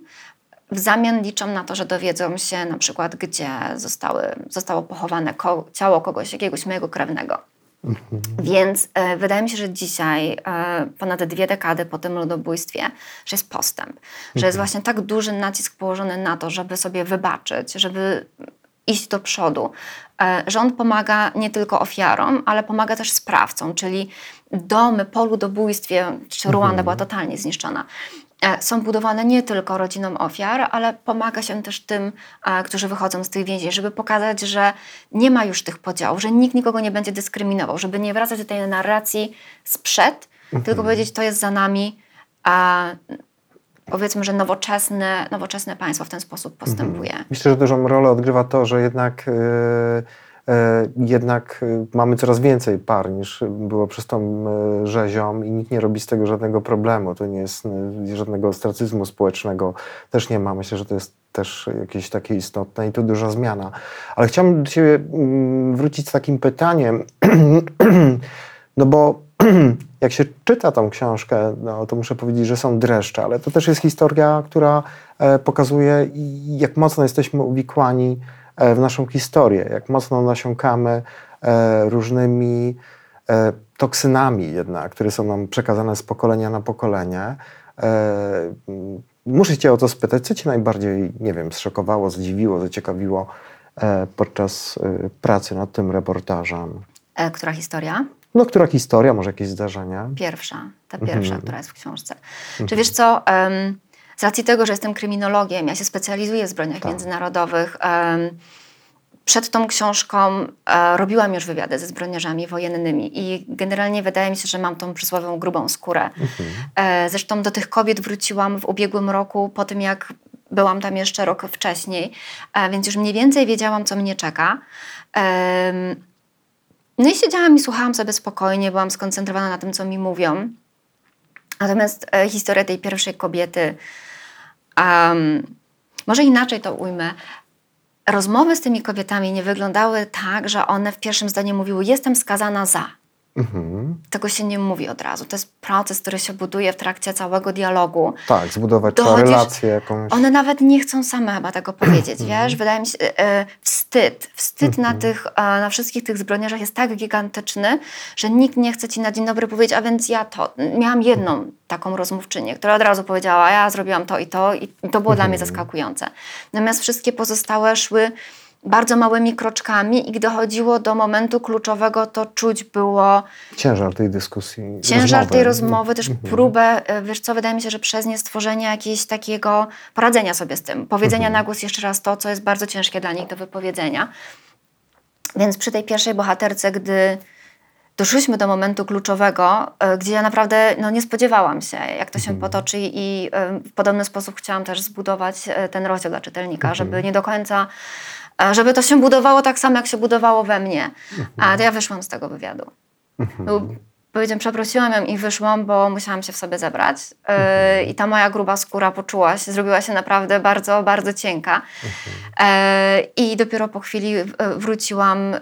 W zamian liczą na to, że dowiedzą się na przykład, gdzie zostały, zostało pochowane ko- ciało kogoś, jakiegoś mojego krewnego. Więc e, wydaje mi się, że dzisiaj, e, ponad dwie dekady po tym ludobójstwie, że jest postęp. Że jest właśnie tak duży nacisk położony na to, żeby sobie wybaczyć, żeby iść do przodu. E, rząd pomaga nie tylko ofiarom, ale pomaga też sprawcom, czyli domy po ludobójstwie, czy Ruanda była totalnie zniszczona. e, są budowane nie tylko rodzinom ofiar, ale pomaga się też tym, e, którzy wychodzą z tych więzień, żeby pokazać, że nie ma już tych podziałów, że nikt nikogo nie będzie dyskryminował, żeby nie wracać do tej narracji sprzed, tylko powiedzieć, to jest za nami, a powiedzmy, że nowoczesne, nowoczesne państwo w ten sposób postępuje. Myślę, że dużą rolę odgrywa to, że jednak, e, e, jednak e, mamy coraz więcej par niż było przez tą rzezią i nikt nie robi z tego żadnego problemu. To nie jest żadnego ostracyzmu społecznego. Też nie ma. Myślę, że to jest też jakieś takie istotne i tu duża zmiana. Ale chciałbym do Ciebie mm, wrócić z takim pytaniem, no bo jak się czyta tą książkę, no, to muszę powiedzieć, że są dreszcze, ale to też jest historia, która e, pokazuje, jak mocno jesteśmy uwikłani e, w naszą historię, jak mocno nasiąkamy e, różnymi toksynami jednak, które są nam przekazane z pokolenia na pokolenie. Muszę Cię o to spytać, co Cię najbardziej, nie wiem, zszokowało, zdziwiło, zaciekawiło podczas pracy nad tym reportażem? Która historia? No, która historia, może jakieś zdarzenia? Pierwsza, ta pierwsza, Mhm. która jest w książce. Czy wiesz co, em, z racji tego, że jestem kryminologiem, ja się specjalizuję w zbrodniach Tak. międzynarodowych, em, przed tą książką e, robiłam już wywiady ze zbrodniarzami wojennymi i generalnie wydaje mi się, że mam tą przysłowiową grubą skórę. E, zresztą do tych kobiet wróciłam w ubiegłym roku, po tym jak byłam tam jeszcze rok wcześniej, e, więc już mniej więcej wiedziałam, co mnie czeka. No i siedziałam i słuchałam sobie spokojnie, byłam skoncentrowana na tym, co mi mówią. Natomiast e, historia tej pierwszej kobiety, em, może inaczej to ujmę. Rozmowy z tymi kobietami nie wyglądały tak, że one w pierwszym zdaniu mówiły: Jestem skazana za. Mhm. Tego się nie mówi od razu. To jest proces, który się buduje w trakcie całego dialogu. Tak, zbudować Dochodzisz- relację jakąś. One nawet nie chcą same chyba tego powiedzieć, wiesz? Wydaje mi się, e, wstyd. Wstyd na tych, e, na wszystkich tych zbrodniarzach jest tak gigantyczny, że nikt nie chce ci na dzień dobry powiedzieć, a więc ja to. Miałam jedną taką rozmówczynię, która od razu powiedziała, ja zrobiłam to i to i to było dla mnie zaskakujące. Natomiast wszystkie pozostałe szły bardzo małymi kroczkami i gdy dochodziło do momentu kluczowego, to czuć było Ciężar tej dyskusji. ciężar rozmowy. tej rozmowy, też próbę, e, wiesz co, wydaje mi się, że przez nie stworzenia jakiegoś takiego poradzenia sobie z tym, powiedzenia na głos jeszcze raz to, co jest bardzo ciężkie dla nich do wypowiedzenia. Więc przy tej pierwszej bohaterce, gdy doszliśmy do momentu kluczowego, e, gdzie ja naprawdę no, nie spodziewałam się, jak to się potoczy i e, w podobny sposób chciałam też zbudować ten rozdział dla czytelnika, żeby nie do końca, żeby to się budowało tak samo, jak się budowało we mnie. A to ja wyszłam z tego wywiadu. No, powiedziałam, przeprosiłam ją i wyszłam, bo musiałam się w sobie zebrać. Yy, I ta moja gruba skóra poczuła się, zrobiła się naprawdę bardzo, bardzo cienka. Yy, I dopiero po chwili wróciłam yy,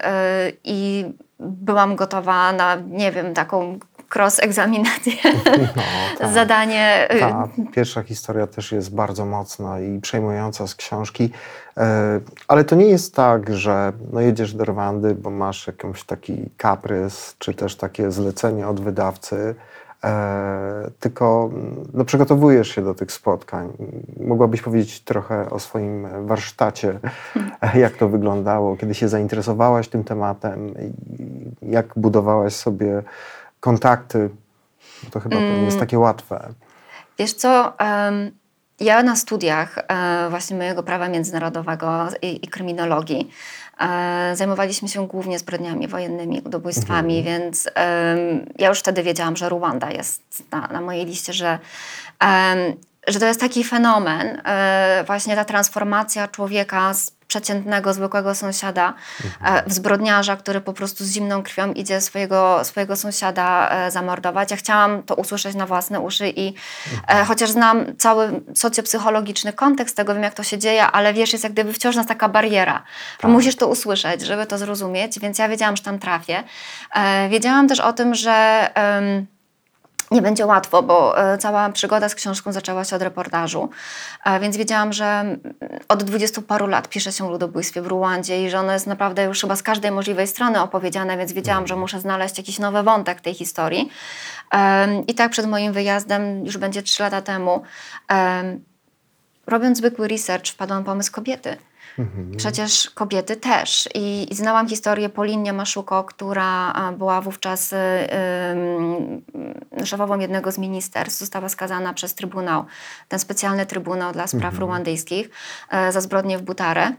i byłam gotowa na, nie wiem, taką cross-egzaminację, No, tak. zadanie. yy, Ta pierwsza historia też jest bardzo mocna i przejmująca z książki. E, Ale to nie jest tak, że no jedziesz do Rwandy, bo masz jakiś taki kaprys, czy też takie zlecenie od wydawcy, e, tylko mm, no, przygotowujesz się do tych spotkań. Mogłabyś powiedzieć trochę o swoim warsztacie, jak to wyglądało, kiedy się zainteresowałaś tym tematem, jak budowałaś sobie kontakty. Bo to chyba to nie jest takie łatwe. Wiesz co, ja na studiach e, właśnie mojego prawa międzynarodowego i, i kryminologii e, zajmowaliśmy się głównie zbrodniami wojennymi, ludobójstwami, więc em, ja już wtedy wiedziałam, że Ruanda jest na, na mojej liście, że, że to jest taki fenomen, e, właśnie ta transformacja człowieka z przeciętnego, zwykłego sąsiada e, w zbrodniarza, który po prostu z zimną krwią idzie swojego, swojego sąsiada e, zamordować. Ja chciałam to usłyszeć na własne uszy i e, chociaż znam cały socjopsychologiczny kontekst tego, wiem jak to się dzieje, ale wiesz, jest jak gdyby wciąż nas taka bariera, że musisz to usłyszeć, żeby to zrozumieć, więc ja wiedziałam, że tam trafię. Wiedziałam też o tym, że... nie będzie łatwo, bo e, cała przygoda z książką zaczęła się od reportażu, więc wiedziałam, że mm, od dwudziestu paru lat pisze się o ludobójstwie w Ruandzie i że ono jest naprawdę już chyba z każdej możliwej strony opowiedziane, więc wiedziałam, że muszę znaleźć jakiś nowy wątek tej historii. I tak przed moim wyjazdem, już będzie trzy lata temu, em, robiąc zwykły research, wpadłam pomysł kobiety. Mhm. Przecież kobiety też. I, i znałam historię Polinie Maszuko, która była wówczas y, y, szefową jednego z ministerstw. Została skazana przez Trybunał, ten specjalny Trybunał dla spraw Mhm. ruandyjskich e, za zbrodnie w Butarę.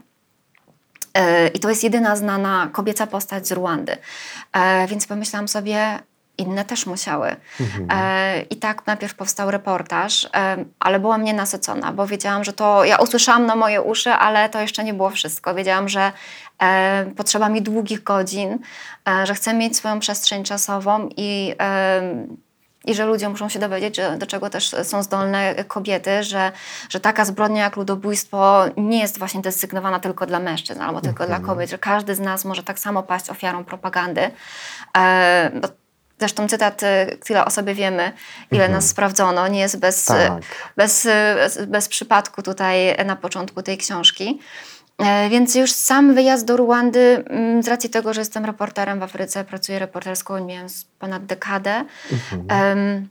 E, I to jest jedyna znana kobieca postać z Ruandy. Więc pomyślałam sobie, inne też musiały. Mhm. E, I tak najpierw powstał reportaż, e, ale byłam nienasycona, bo wiedziałam, że to. Ja usłyszałam na moje uszy, ale to jeszcze nie było wszystko. Wiedziałam, że e, potrzeba mi długich godzin, e, że chcę mieć swoją przestrzeń czasową i. E, i że ludzie muszą się dowiedzieć, że, do czego też są zdolne kobiety, że, że taka zbrodnia jak ludobójstwo nie jest właśnie desygnowana tylko dla mężczyzn albo tylko dla kobiet, że każdy z nas może tak samo paść ofiarą propagandy. E, bo zresztą cytat, tyle o sobie wiemy, ile nas sprawdzono, nie jest bez, Tak. bez, bez, bez przypadku tutaj na początku tej książki. E, Więc już sam wyjazd do Ruandy, mm, z racji tego, że jestem reporterem w Afryce, pracuję reportersko, miałem ponad dekadę. em,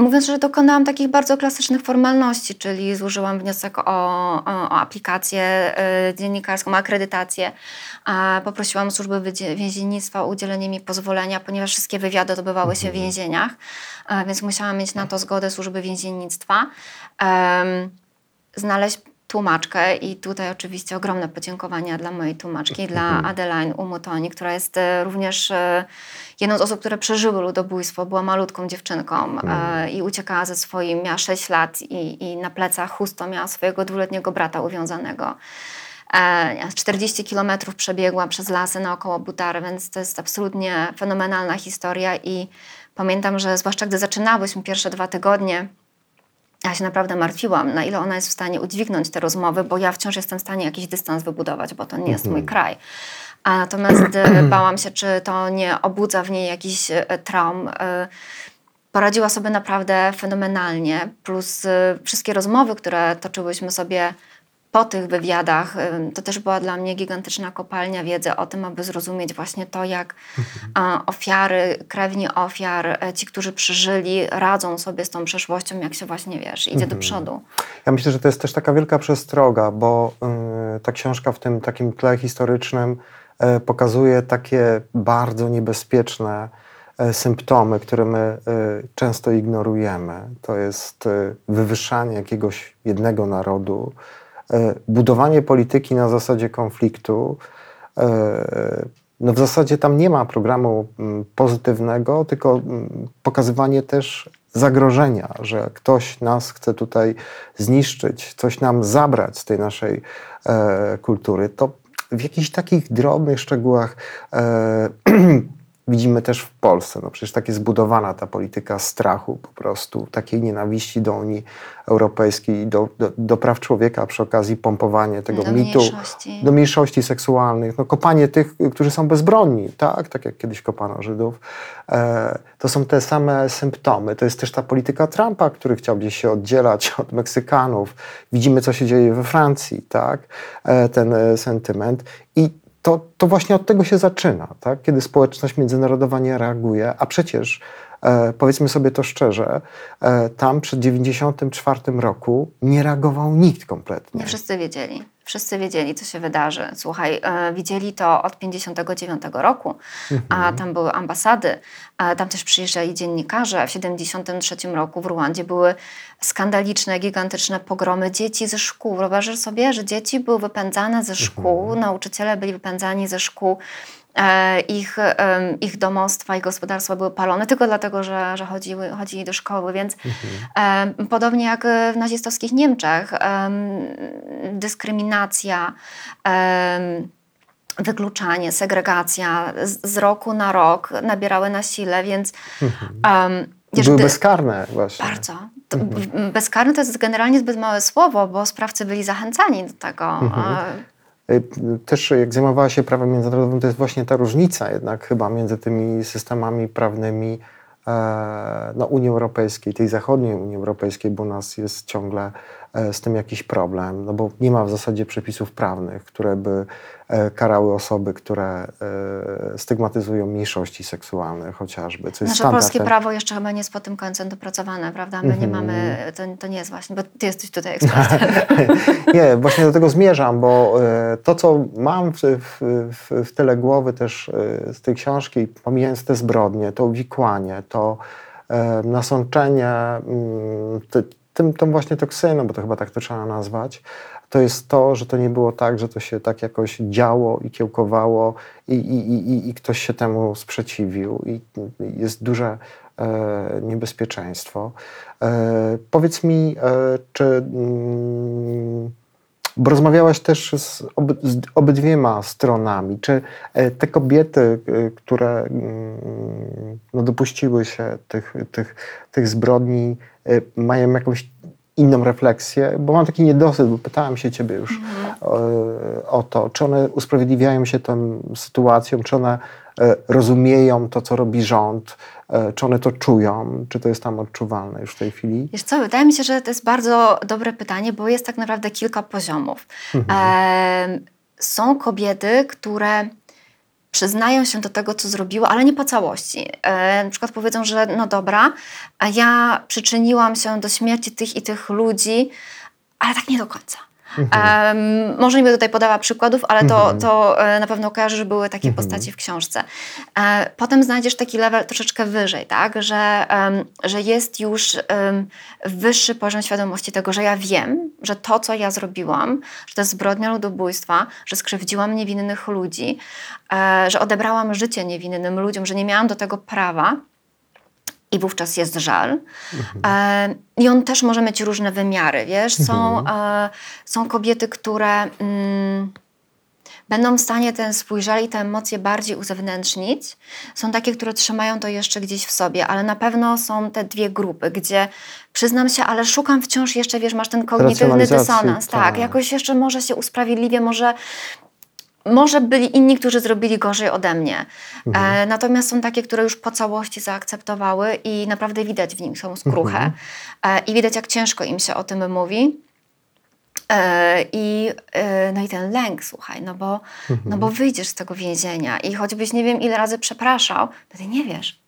Mówiąc, że dokonałam takich bardzo klasycznych formalności, czyli złożyłam wniosek o, o, o aplikację y, dziennikarską, akredytację. Poprosiłam służby więziennictwa o udzielenie mi pozwolenia, ponieważ wszystkie wywiady odbywały się w więzieniach, e, więc musiałam mieć na to zgodę służby więziennictwa. Znaleźć tłumaczkę i tutaj oczywiście ogromne podziękowania dla mojej tłumaczki, dla Adeline Umutoni, która jest e, również e, jedną z osób, które przeżyły ludobójstwo. Była malutką dziewczynką e, i uciekała ze swoim, miała 6 lat i, i na plecach chusto miała swojego dwuletniego brata uwiązanego. E, 40 kilometrów przebiegła przez lasy naokoło Butary, więc to jest absolutnie fenomenalna historia i pamiętam, że zwłaszcza gdy zaczynałyśmy pierwsze dwa tygodnie, ja się naprawdę martwiłam, na ile ona jest w stanie udźwignąć te rozmowy, bo ja wciąż jestem w stanie jakiś dystans wybudować, bo to nie jest mój kraj. A natomiast e, bałam się, czy to nie obudza w niej jakiś e, traum. E, Poradziła sobie naprawdę fenomenalnie, plus wszystkie rozmowy, które toczyłyśmy sobie po tych wywiadach, e, to też była dla mnie gigantyczna kopalnia wiedzy o tym, aby zrozumieć właśnie to, jak a, ofiary, krewni ofiar, e, ci, którzy przeżyli, radzą sobie z tą przeszłością, jak się właśnie, wiesz, idzie do przodu. Ja myślę, że to jest też taka wielka przestroga, bo y, ta książka w tym takim tle historycznym y, pokazuje takie bardzo niebezpieczne y, symptomy, które my często ignorujemy. To jest wywyższanie jakiegoś jednego narodu, budowanie polityki na zasadzie konfliktu. y, No w zasadzie tam nie ma programu mm, pozytywnego, tylko mm, pokazywanie też zagrożenia, że ktoś nas chce tutaj zniszczyć, coś nam zabrać z tej naszej e, kultury. To w jakichś takich drobnych szczegółach e, widzimy też w Polsce. No przecież tak jest zbudowana ta polityka strachu po prostu, takiej nienawiści do Unii Europejskiej, do, do, do praw człowieka, a przy okazji pompowanie tego Do mitu mniejszości. do mniejszości seksualnych, no, kopanie tych, którzy są bezbronni, tak, tak jak kiedyś kopano Żydów. E, to są te same symptomy. To jest też ta polityka Trumpa, który chciał gdzieś się oddzielać od Meksykanów. Widzimy, co się dzieje we Francji, tak, e, ten e, sentyment. I to, to właśnie od tego się zaczyna, tak? kiedy społeczność międzynarodowa nie reaguje, a przecież e, powiedzmy sobie to szczerze, e, tam przed 1994 roku nie reagował nikt kompletnie. Nie wszyscy wiedzieli. Wszyscy wiedzieli, co się wydarzy. Słuchaj, e, widzieli to od 59 roku, a tam były ambasady, a tam też przyjeżdżali dziennikarze. W 73 roku w Ruandzie były skandaliczne, gigantyczne pogromy dzieci ze szkół. Wyobrażasz sobie, że dzieci były wypędzane ze szkół, nauczyciele byli wypędzani ze szkół. E, Ich, ich domostwa i gospodarstwa były palone tylko dlatego, że, że chodziły, chodzili do szkoły, więc em, podobnie jak w nazistowskich Niemczech, em, dyskryminacja, wykluczanie, segregacja z, roku na rok nabierały na sile, więc wiesz, Były bezkarne właśnie. bardzo. To, w- Bezkarny to jest generalnie zbyt małe słowo, bo sprawcy byli zachęcani do tego. Y, Też jak zajmowała się prawem międzynarodowym, to jest właśnie ta różnica jednak chyba między tymi systemami prawnymi e, no, Unii Europejskiej, tej zachodniej Unii Europejskiej, bo nas jest ciągle z tym jakiś problem, no bo nie ma w zasadzie przepisów prawnych, które by e, karały osoby, które e, stygmatyzują mniejszości seksualne chociażby, co jest Nasze polskie prawo jeszcze chyba nie jest pod tym kątem dopracowane, prawda? My nie Mhm. mamy, to, to nie jest właśnie, bo ty jesteś tutaj ekspertem. Nie, właśnie do tego zmierzam, bo e, to, co mam w, w, w, w tyle głowy też e, z tej książki, pomijając te zbrodnie, to uwikłanie, to e, nasączenie mm, tym, tą właśnie toksyną, bo to chyba tak to trzeba nazwać, to jest to, że to nie było tak, że to się tak jakoś działo i kiełkowało i, i, i, i ktoś się temu sprzeciwił i jest duże e, niebezpieczeństwo. E, powiedz mi, e, czy mm, bo rozmawiałaś też z, oby, z obydwiema stronami. Czy e, te kobiety, e, które mm, no, dopuściły się tych, tych, tych zbrodni, e, mają jakąś inną refleksję? Bo mam taki niedosyt, bo pytałem się ciebie już e, o to, czy one usprawiedliwiają się tą sytuacją, czy one rozumieją to, co robi rząd, czy one to czują, czy to jest tam odczuwalne już w tej chwili? Wiesz co, wydaje mi się, że to jest bardzo dobre pytanie, bo jest tak naprawdę kilka poziomów. Em, są kobiety, które przyznają się do tego, co zrobiło, ale nie po całości. E, na przykład powiedzą, że no dobra, a ja przyczyniłam się do śmierci tych i tych ludzi, ale tak nie do końca. Em, może nie będę tutaj podała przykładów, ale to, to e, na pewno kojarzę, że były takie postaci w książce. E, potem znajdziesz taki level troszeczkę wyżej, tak? że, em, że jest już em, wyższy poziom świadomości tego, że ja wiem, że to, co ja zrobiłam, że to jest zbrodnia ludobójstwa, że skrzywdziłam niewinnych ludzi, e, że odebrałam życie niewinnym ludziom, że nie miałam do tego prawa. I wówczas jest żal. E, I on też może mieć różne wymiary, wiesz? Są, e, są kobiety, które mm, będą w stanie ten swój żal i te emocje bardziej uzewnętrznić. Są takie, które trzymają to jeszcze gdzieś w sobie, ale na pewno są te dwie grupy, gdzie przyznam się, ale szukam wciąż jeszcze, wiesz, masz ten kognitywny dysonans. Tak, tak. jakoś jeszcze może się usprawiedliwię, może może byli inni, którzy zrobili gorzej ode mnie. E, natomiast są takie, które już po całości zaakceptowały i naprawdę widać w nim są skruchę. E, I widać, jak ciężko im się o tym mówi. E, I, e, no i ten lęk, słuchaj, no bo, no bo wyjdziesz z tego więzienia i choćbyś nie wiem ile razy przepraszał, to ty nie wiesz.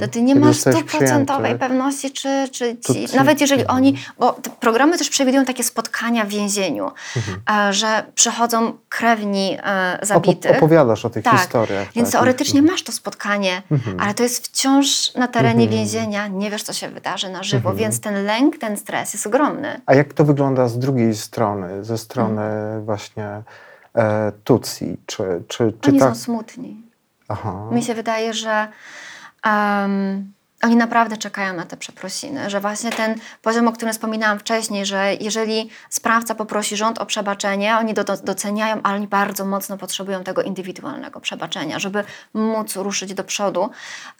To ty nie Kiedy masz stuprocentowej pewności, czy, czy ci, ci- nawet jeżeli Mhm. oni, bo te programy też przewidują takie spotkania w więzieniu, Mhm. e, że przychodzą krewni e, zabitych. Opo- opowiadasz o tych Tak, historiach. Więc takich. teoretycznie masz to spotkanie, Mhm. ale to jest wciąż na terenie więzienia, nie wiesz, co się wydarzy na żywo, Mhm. więc ten lęk, ten stres jest ogromny. A jak to wygląda z drugiej strony, ze strony Mhm. właśnie e, Tutsi? Czy, czy, czy Oni tak? są smutni. Aha. Mi się wydaje, że em, oni naprawdę czekają na te przeprosiny, że właśnie ten poziom, o którym wspominałam wcześniej, że jeżeli sprawca poprosi rząd o przebaczenie, oni do, doceniają, ale oni bardzo mocno potrzebują tego indywidualnego przebaczenia, żeby móc ruszyć do przodu.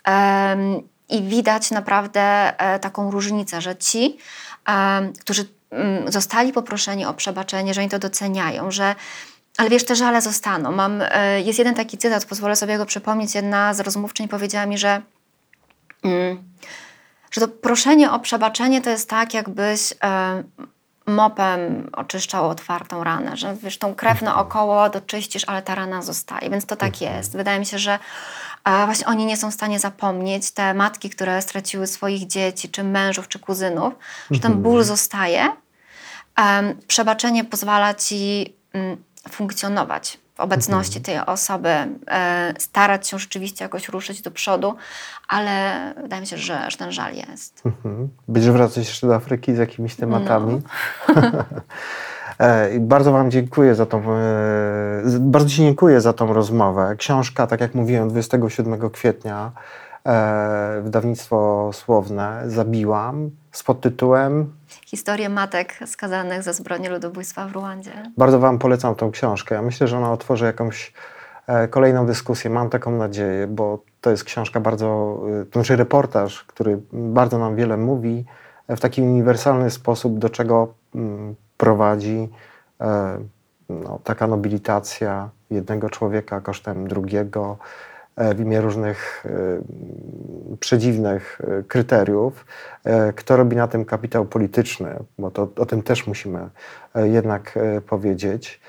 Em, I widać naprawdę e, taką różnicę, że ci, em, którzy mm, zostali poproszeni o przebaczenie, że oni to doceniają, że ale wiesz, te żale zostaną. Mam, e, jest jeden taki cytat, pozwolę sobie go przypomnieć. Jedna z rozmówczyń powiedziała mi, że, że to proszenie o przebaczenie to jest tak, jakbyś e, mopem oczyszczał otwartą ranę, że wiesz, tą krew naokoło doczyścisz, ale ta rana zostaje, więc to tak jest. Wydaje mi się, że e, właśnie oni nie są w stanie zapomnieć, te matki, które straciły swoich dzieci, czy mężów, czy kuzynów, że ten ból zostaje. Przebaczenie pozwala ci mm, funkcjonować w obecności tej osoby, e, starać się rzeczywiście jakoś ruszyć do przodu, ale wydaje mi się, że, że ten żal jest. Mhm. Będziesz wracać jeszcze do Afryki z jakimiś tematami? No. E, i bardzo Wam dziękuję za tą, e, bardzo Ci dziękuję za tą rozmowę. Książka, tak jak mówiłem, 27 kwietnia, e, wydawnictwo słowne, Zabiłam, z podtytułem Historie matek skazanych za zbrodnie ludobójstwa w Ruandzie. Bardzo Wam polecam tą książkę. Ja myślę, że ona otworzy jakąś e, kolejną dyskusję. Mam taką nadzieję, bo to jest książka bardzo, e, to znaczy reportaż, który bardzo nam wiele mówi e, w taki uniwersalny sposób, do czego mm, prowadzi e, no, taka nobilitacja jednego człowieka kosztem drugiego. E, w imię różnych e, przedziwnych e, kryteriów. Kto robi na tym kapitał polityczny, bo to, o tym też musimy jednak powiedzieć.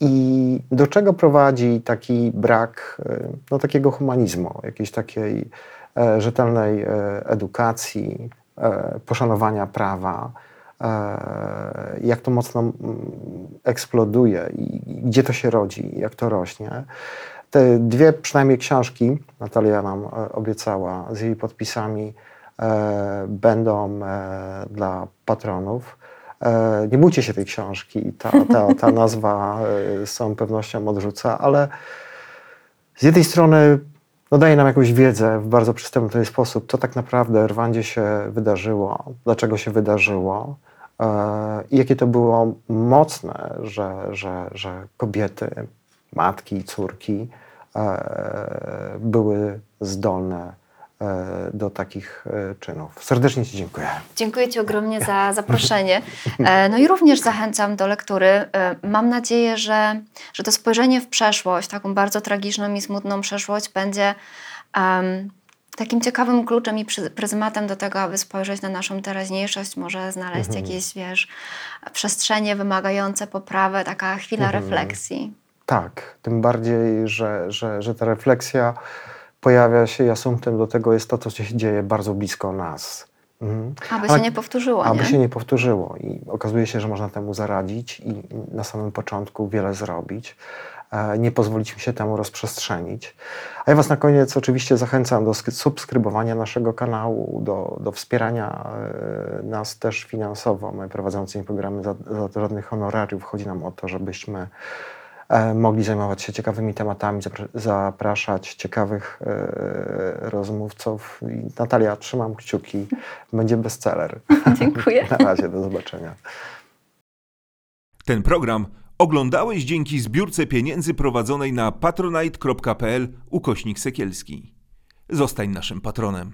I do czego prowadzi taki brak no, takiego humanizmu, jakiejś takiej rzetelnej edukacji, poszanowania prawa, jak to mocno mm, eksploduje i gdzie to się rodzi, jak to rośnie. Te dwie przynajmniej książki, Natalia nam e, obiecała z jej podpisami, e, będą e, dla patronów. Nie bójcie się tej książki, ta, ta, ta nazwa z całą pewnością odrzuca, ale z jednej strony no, daje nam jakąś wiedzę w bardzo przystępny sposób, co tak naprawdę w Rwandzie się wydarzyło, dlaczego się wydarzyło? I jakie to było mocne, że, że, że kobiety, matki, córki e, były zdolne e, do takich e, czynów. Serdecznie Ci dziękuję. Dziękuję Ci ogromnie za zaproszenie. No i również zachęcam do lektury. Mam nadzieję, że, że to spojrzenie w przeszłość, taką bardzo tragiczną i smutną przeszłość, będzie em, takim ciekawym kluczem i pryzmatem do tego, aby spojrzeć na naszą teraźniejszość, może znaleźć jakieś, wiesz, przestrzenie wymagające poprawy, taka chwila refleksji. Tak, tym bardziej, że, że, że ta refleksja pojawia się i asumptem do tego jest to, co się dzieje bardzo blisko nas. Mhm. Aby Ale- się nie powtórzyło, Aby nie? się nie powtórzyło i okazuje się, że można temu zaradzić i na samym początku wiele zrobić. e, Nie pozwolić mi się temu rozprzestrzenić. A ja Was na koniec oczywiście zachęcam do sk- subskrybowania naszego kanału, do, do wspierania e, nas też finansowo. My prowadzącymi programy za, za żadnych honorariów. Chodzi nam o to, żebyśmy mogli zajmować się ciekawymi tematami, zapra- zapraszać ciekawych e, rozmówców. I Natalia, trzymam kciuki, będzie bestseller. Dziękuję. Na razie, do zobaczenia. Ten program oglądałeś dzięki zbiórce pieniędzy prowadzonej na patronite.pl ukośnik sekielski. Zostań naszym patronem.